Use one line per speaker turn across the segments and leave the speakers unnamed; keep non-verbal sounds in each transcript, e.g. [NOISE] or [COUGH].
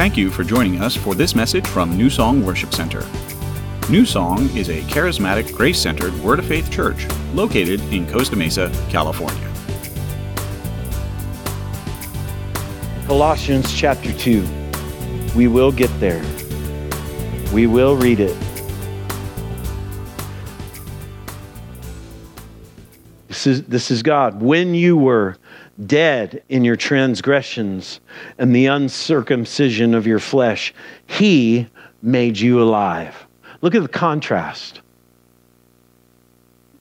Thank you for joining us for this message from New Song Worship Center. New Song is a charismatic, grace centered Word of Faith church located in Costa Mesa, California.
Colossians chapter 2. We will get there. We will read it. This is, this is God. When you were dead in your transgressions and the uncircumcision of your flesh, He made you alive. Look at the contrast.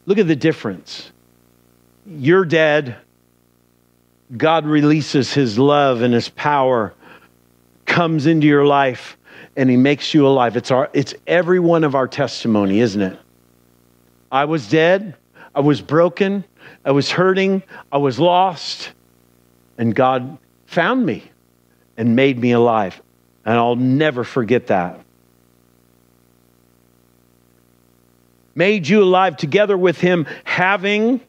Look at the difference. You're dead. God releases His love and His power, comes into your life, and He makes you alive. It's, our, it's every one of our testimony, isn't it? I was dead. I was broken. I was hurting. I was lost. And God found me and made me alive. And I'll never forget that. Made you alive together with Him, having,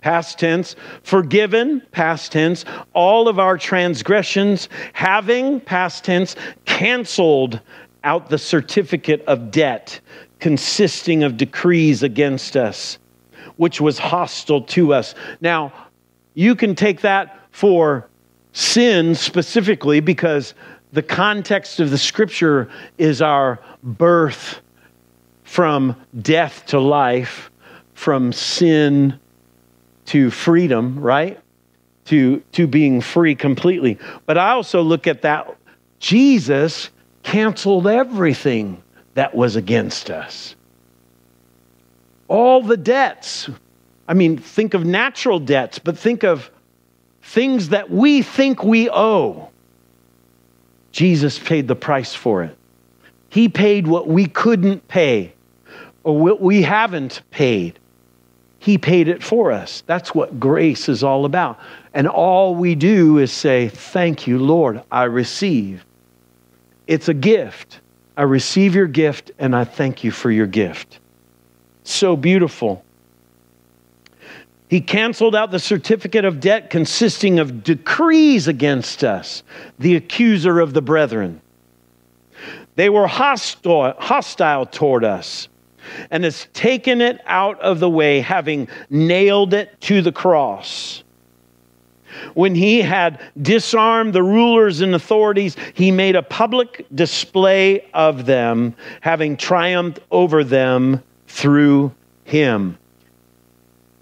past tense, forgiven, past tense, all of our transgressions, having, past tense, canceled out the certificate of debt consisting of decrees against us which was hostile to us. Now, you can take that for sin specifically because the context of the scripture is our birth from death to life, from sin to freedom, right? To, to being free completely. But I also look at that Jesus canceled everything that was against us all the debts. I mean, think of natural debts, but think of things that we think we owe. Jesus paid the price for it. He paid what we couldn't pay or what we haven't paid. He paid it for us. That's what grace is all about. And all we do is say, Thank you, Lord, I receive. It's a gift. I receive your gift and I thank you for your gift so beautiful. He canceled out the certificate of debt consisting of decrees against us, the accuser of the brethren. They were hostile, hostile toward us and has taken it out of the way, having nailed it to the cross. When he had disarmed the rulers and authorities, he made a public display of them, having triumphed over them through him.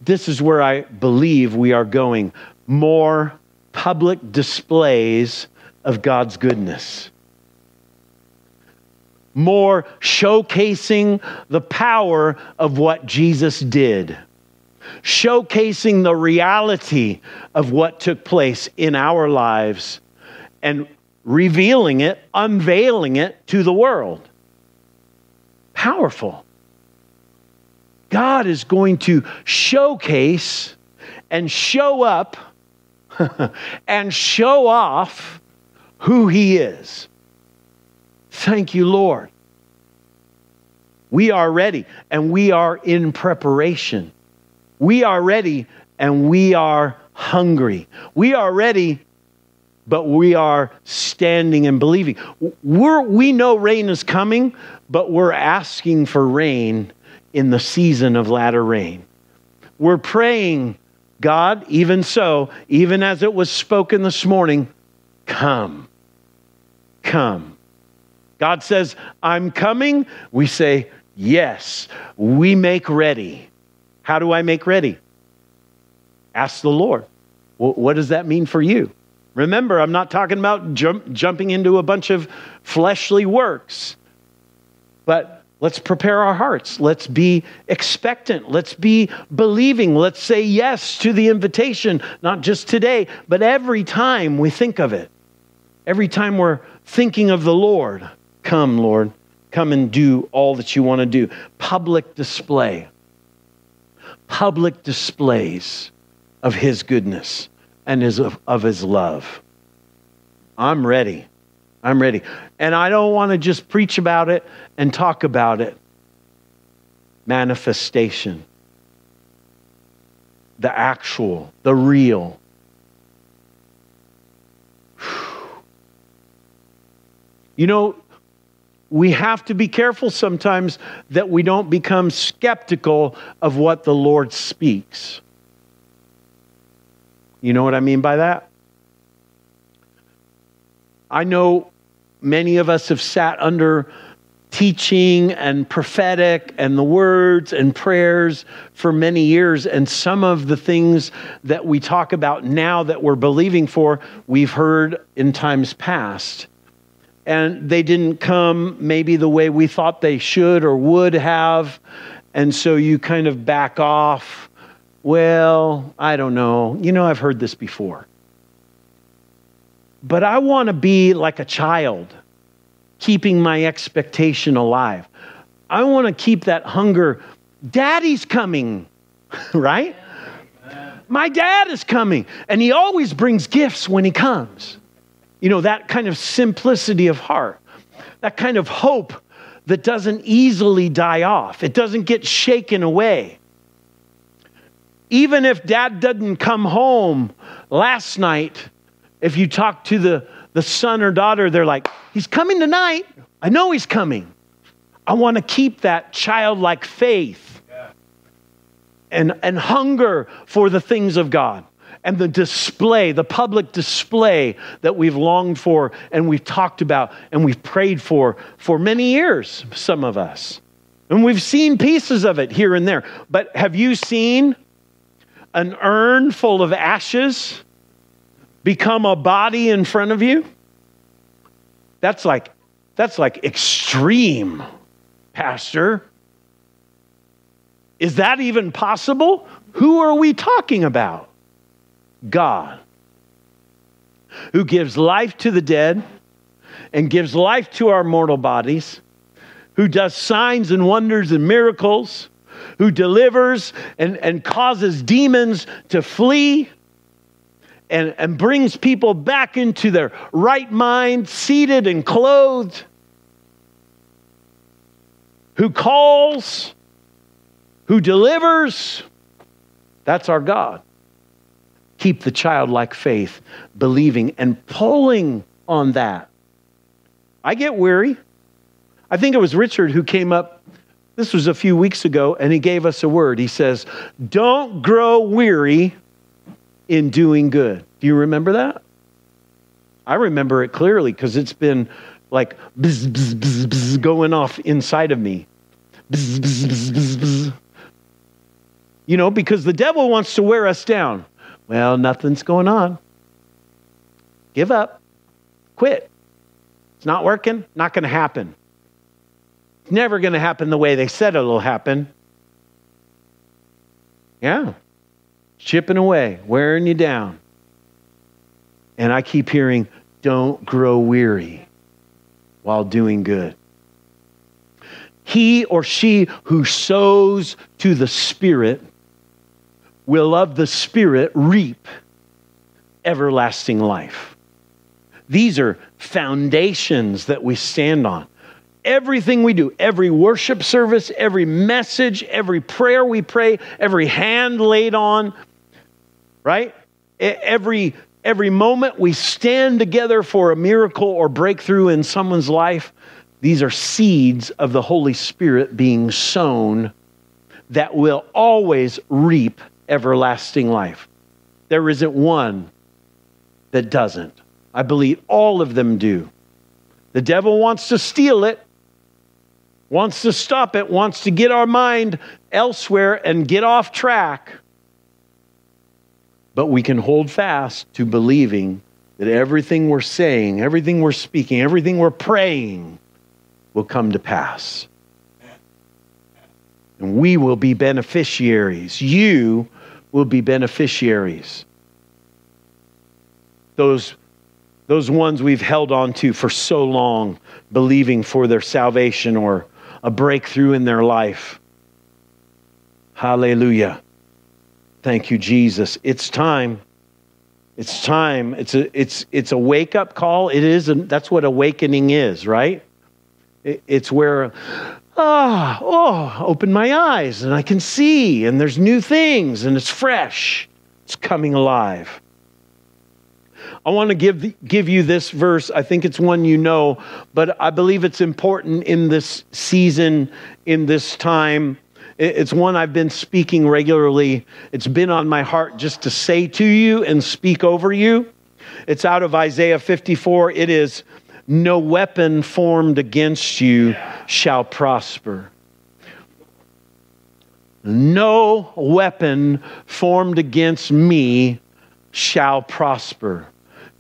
This is where I believe we are going. More public displays of God's goodness. More showcasing the power of what Jesus did. Showcasing the reality of what took place in our lives and revealing it, unveiling it to the world. Powerful. God is going to showcase and show up [LAUGHS] and show off who He is. Thank you, Lord. We are ready and we are in preparation. We are ready and we are hungry. We are ready, but we are standing and believing. We're, we know rain is coming, but we're asking for rain in the season of latter rain. We're praying, God, even so, even as it was spoken this morning, come. Come. God says, I'm coming. We say, Yes, we make ready. How do I make ready? Ask the Lord. What does that mean for you? Remember, I'm not talking about jump, jumping into a bunch of fleshly works, but Let's prepare our hearts. Let's be expectant. Let's be believing. Let's say yes to the invitation, not just today, but every time we think of it. Every time we're thinking of the Lord, come, Lord, come and do all that you want to do. Public display. Public displays of His goodness and his, of, of His love. I'm ready. I'm ready. And I don't want to just preach about it and talk about it. Manifestation. The actual, the real. You know, we have to be careful sometimes that we don't become skeptical of what the Lord speaks. You know what I mean by that? I know many of us have sat under teaching and prophetic and the words and prayers for many years. And some of the things that we talk about now that we're believing for, we've heard in times past. And they didn't come maybe the way we thought they should or would have. And so you kind of back off. Well, I don't know. You know, I've heard this before. But I want to be like a child keeping my expectation alive. I want to keep that hunger. Daddy's coming, [LAUGHS] right? My dad is coming, and he always brings gifts when he comes. You know, that kind of simplicity of heart, that kind of hope that doesn't easily die off, it doesn't get shaken away. Even if dad doesn't come home last night, if you talk to the the son or daughter, they're like, He's coming tonight. I know He's coming. I want to keep that childlike faith and, and hunger for the things of God and the display, the public display that we've longed for and we've talked about and we've prayed for for many years, some of us. And we've seen pieces of it here and there. But have you seen an urn full of ashes become a body in front of you? That's like that's like extreme, pastor. Is that even possible? Who are we talking about? God, who gives life to the dead and gives life to our mortal bodies, who does signs and wonders and miracles, who delivers and, and causes demons to flee and, and brings people back into their right mind, seated and clothed, who calls, who delivers. That's our God. Keep the childlike faith, believing and pulling on that. I get weary. I think it was Richard who came up, this was a few weeks ago, and he gave us a word. He says, Don't grow weary in doing good. Do you remember that? I remember it clearly because it's been like bzz, bzz, bzz, bzz, going off inside of me. Bzz, bzz, bzz, bzz, bzz. You know, because the devil wants to wear us down. Well, nothing's going on. Give up. Quit. It's not working, not going to happen. It's never going to happen the way they said it'll happen. Yeah chipping away, wearing you down. And I keep hearing, don't grow weary while doing good. He or she who sows to the Spirit will of the Spirit reap everlasting life. These are foundations that we stand on. Everything we do, every worship service, every message, every prayer we pray, every hand laid on, right? Every, every moment we stand together for a miracle or breakthrough in someone's life, these are seeds of the Holy Spirit being sown that will always reap everlasting life. There isn't one that doesn't. I believe all of them do. The devil wants to steal it, wants to stop it, wants to get our mind elsewhere and get off track. But we can hold fast to believing that everything we're saying, everything we're speaking, everything we're praying will come to pass. And we will be beneficiaries. You will be beneficiaries. Those, those ones we've held on to for so long, believing for their salvation or a breakthrough in their life. Hallelujah. Thank you, Jesus. It's time. It's time. It's a, it's, it's a wake up call. It is, a, that's what awakening is, right? It, it's where, ah, oh, open my eyes and I can see, and there's new things, and it's fresh. It's coming alive. I want to give, give you this verse. I think it's one you know, but I believe it's important in this season, in this time. It's one I've been speaking regularly. It's been on my heart just to say to you and speak over you. It's out of Isaiah 54. It is, No weapon formed against you shall prosper. No weapon formed against me shall prosper.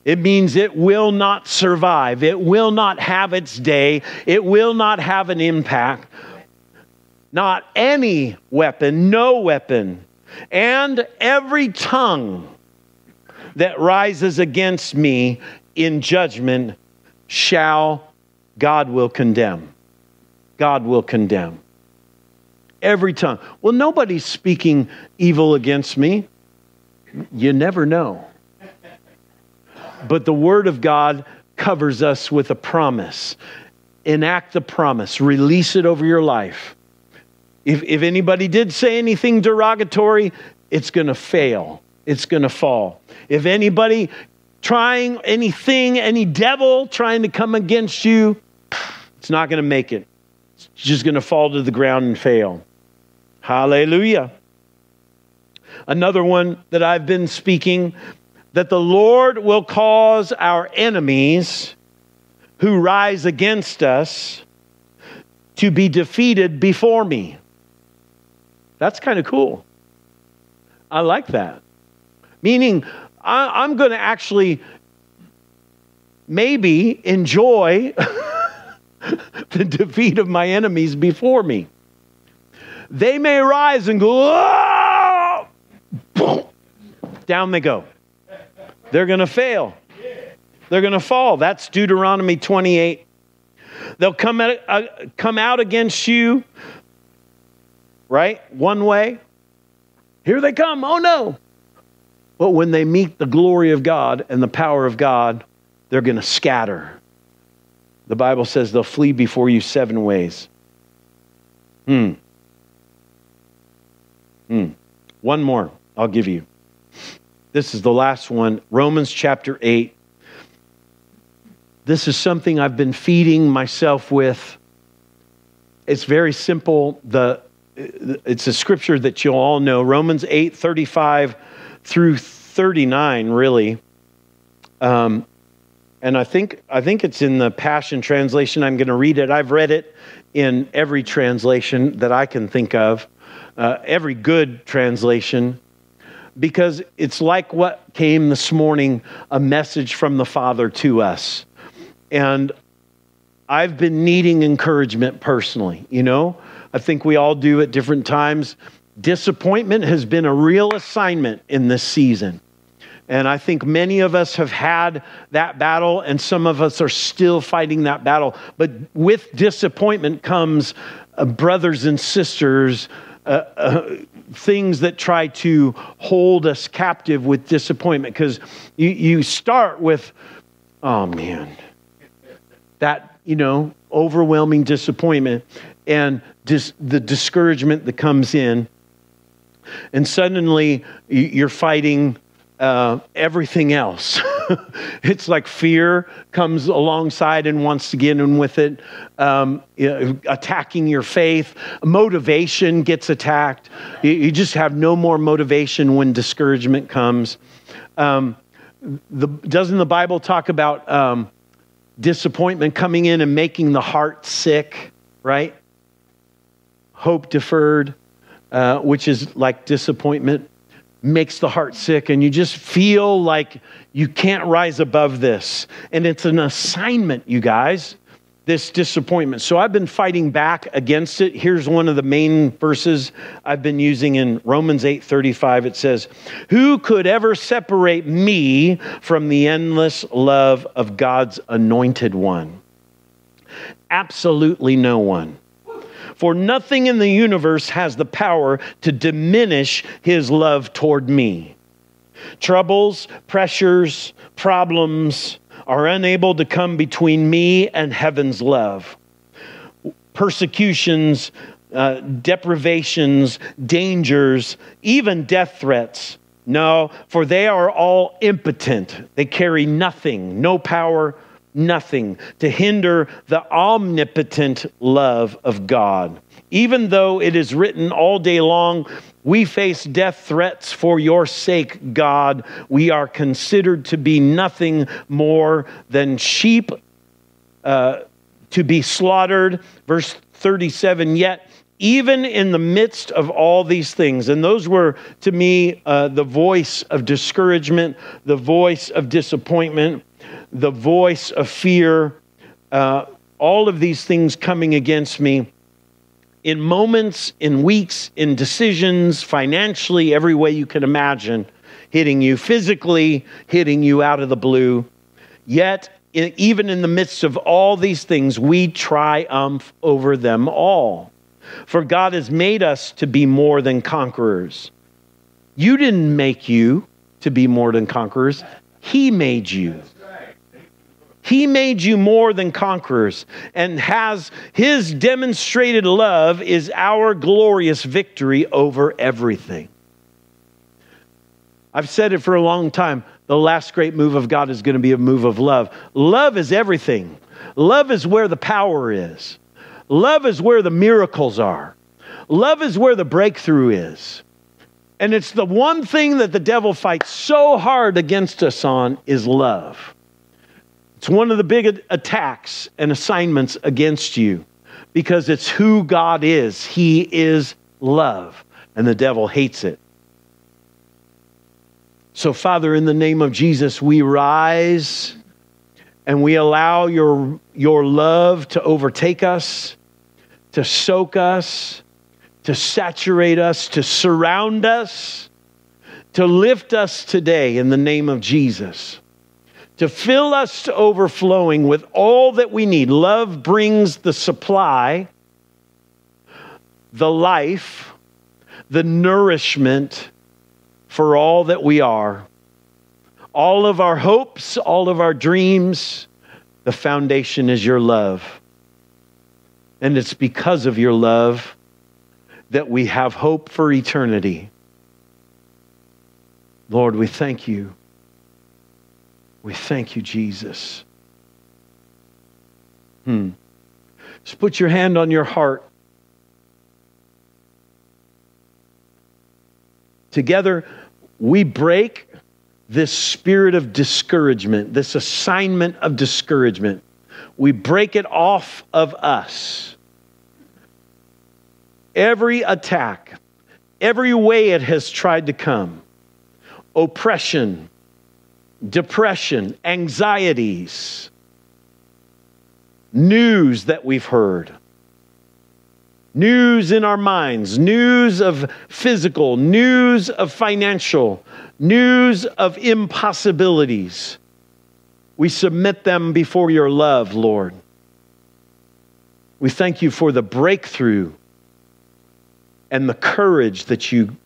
It means it will not survive. It will not have its day. It will not have an impact. Not any weapon, no weapon. And every tongue that rises against me in judgment shall, God will condemn. God will condemn. Every tongue. Well, nobody's speaking evil against me. You never know. But the Word of God covers us with a promise. Enact the promise, release it over your life. If, if anybody did say anything derogatory, it's going to fail, it's going to fall. If anybody trying anything, any devil trying to come against you, it's not going to make it. It's just going to fall to the ground and fail. Hallelujah. Another one that I've been speaking that the Lord will cause our enemies who rise against us to be defeated before me. That's kind of cool. I like that. Meaning, I, am going to actually maybe enjoy [LAUGHS] the defeat of my enemies before me. They may rise and go, oh! down they go. They're going to fail. They're going to fall. That's Deuteronomy 28. They'll come out, uh, come out against you, right? One way. Here they come. Oh no. But when they meet the glory of God and the power of God, they're going to scatter. The Bible says they'll flee before you seven ways. Hmm. Hmm. One more I'll give you. This is the last one Romans chapter 8. This is something I've been feeding myself with. It's very simple. The, it's a scripture that you'll all know Romans 8 35 through 39, really. Um, and I think, I think it's in the Passion Translation. I'm going to read it. I've read it in every translation that I can think of, uh, every good translation because it's like what came this morning a message from the Father to us. And I've been needing encouragement personally, you know? I think we all do at different times. Disappointment has been a real assignment in this season. And I think many of us have had that battle, and some of us are still fighting that battle. But with disappointment comes uh, brothers and sisters uh, uh, things that try to hold us captive with disappointment because you, you start with, oh man, that, you know, overwhelming disappointment and dis- the discouragement that comes in. And suddenly you're fighting uh, everything else. [LAUGHS] it's like fear comes alongside and wants to get in with it. Um, attacking your faith, motivation gets attacked. You, just have no more motivation when discouragement comes. Um, the, doesn't the Bible talk about um, disappointment coming in and making the heart sick, right? Hope deferred, uh, which is like disappointment makes the heart sick and you just feel like you can't rise above this. And it's an assignment, you guys, this disappointment. So I've been fighting back against it. Here's one of the main verses I've been using in Romans 8:35. It says, "Who could ever separate me from the endless love of God's anointed one?" Absolutely no one. For nothing in the universe has the power to diminish his love toward me. Troubles, pressures, problems are unable to come between me and heaven's love. Persecutions, uh, deprivations, dangers, even death threats No, for they are all impotent. They carry nothing, no power, nothing to hinder the omnipotent love of God. Even though it is written all day long, we face death threats for your sake, God. We are considered to be nothing more than sheep uh, to be slaughtered. Verse 37 Yet, even in the midst of all these things, and those were to me uh, the voice of discouragement, the voice of disappointment, the voice of fear, uh, all of these things coming against me in moments, in weeks, in decisions, financially, every way you can imagine, hitting you physically, hitting you out of the blue. Yet, even in the midst of all these things, we triumph over them all. For God has made us to be more than conquerors. You didn't make you to be more than conquerors, He made you. He made you more than conquerors and has his demonstrated love is our glorious victory over everything. I've said it for a long time. The last great move of God is going to be a move of love. Love is everything. Love is where the power is. Love is where the miracles are. Love is where the breakthrough is. And it's the one thing that the devil fights so hard against us on is love. It's one of the big attacks and assignments against you because it's who God is. He is love, and the devil hates it. So, Father, in the name of Jesus, we rise and we allow your, your love to overtake us, to soak us, to saturate us, to surround us, to lift us today in the name of Jesus to fill us to overflowing with all that we need. Love brings the supply, the life, the nourishment for all that we are. All of our hopes, all of our dreams, the foundation is your love. And it's because of your love that we have hope for eternity. Lord, we thank you we thank you, Jesus. Hmm. Just put your hand on your heart. Together, we break this spirit of discouragement, this assignment of discouragement. We break it off of us. Every attack, every way it has tried to come, oppression, depression, anxieties, news that we've heard, news in our minds, news of physical, news of financial, news of impossibilities. We submit them before your love, Lord. We thank you for the breakthrough and the courage that you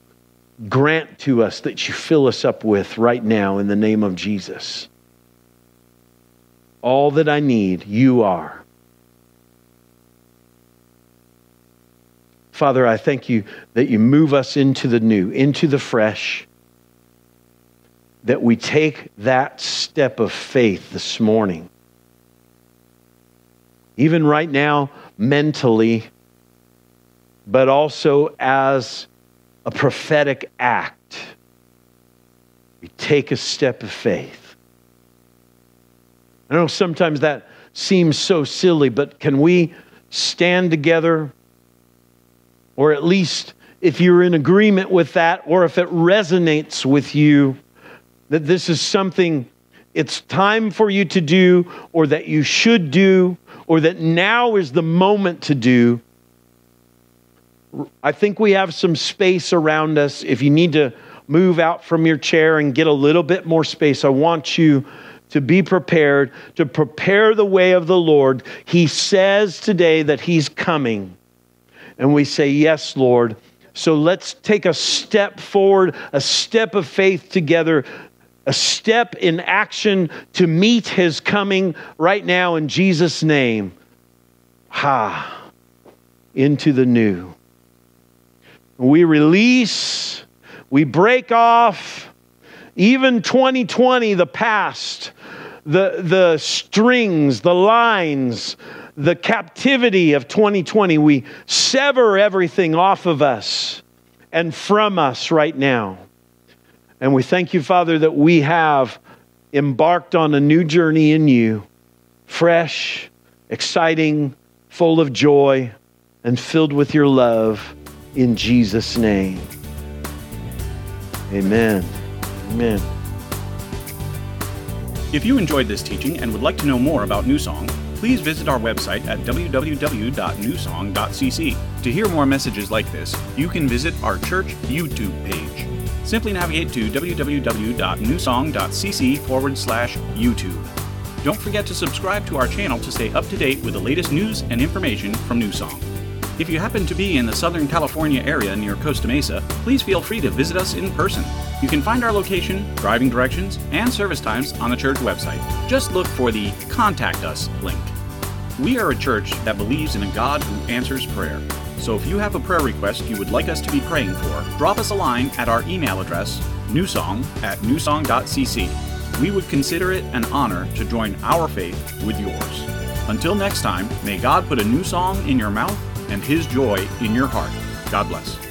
grant to us that you fill us up with right now in the name of Jesus. All that I need, you are. Father, I thank you that you move us into the new, into the fresh, that we take that step of faith this morning. Even right now, mentally, but also as a prophetic act. We take a step of faith. I know sometimes that seems so silly, but can we stand together? Or at least if you're in agreement with that, or if it resonates with you, that this is something it's time for you to do, or that you should do, or that now is the moment to do, I think we have some space around us. If you need to move out from your chair and get a little bit more space, I want you to be prepared, to prepare the way of the Lord. He says today that He's coming. And we say, Yes, Lord. So let's take a step forward, a step of faith together, a step in action to meet His coming right now in Jesus' name. Ha! Into the new. We release, We break off even 2020, the past, the, the strings, the lines, the captivity of 2020. We sever everything off of us and from us right now. And we thank you, Father, that we have embarked on a new journey in you, fresh, exciting, full of joy, and filled with your love in Jesus' name. Amen. Amen.
If you enjoyed this teaching and would like to know more about New Song, please visit our website at www.newsong.cc. To hear more messages like this, you can visit our church YouTube page. Simply navigate to www.newsong.cc forward slash YouTube. Don't forget to subscribe to our channel to stay up to date with the latest news and information from New Song. If you happen to be in the Southern California area near Costa Mesa, please feel free to visit us in person. You can find our location, driving directions, and service times on the church website. Just look for the Contact Us link. We are a church that believes in a God who answers prayer. So if you have a prayer request you would like us to be praying for, drop us a line at our email address, newsong at newsong.cc. We would consider it an honor to join our faith with yours. Until next time, may God put a new song in your mouth and His joy in your heart. God bless.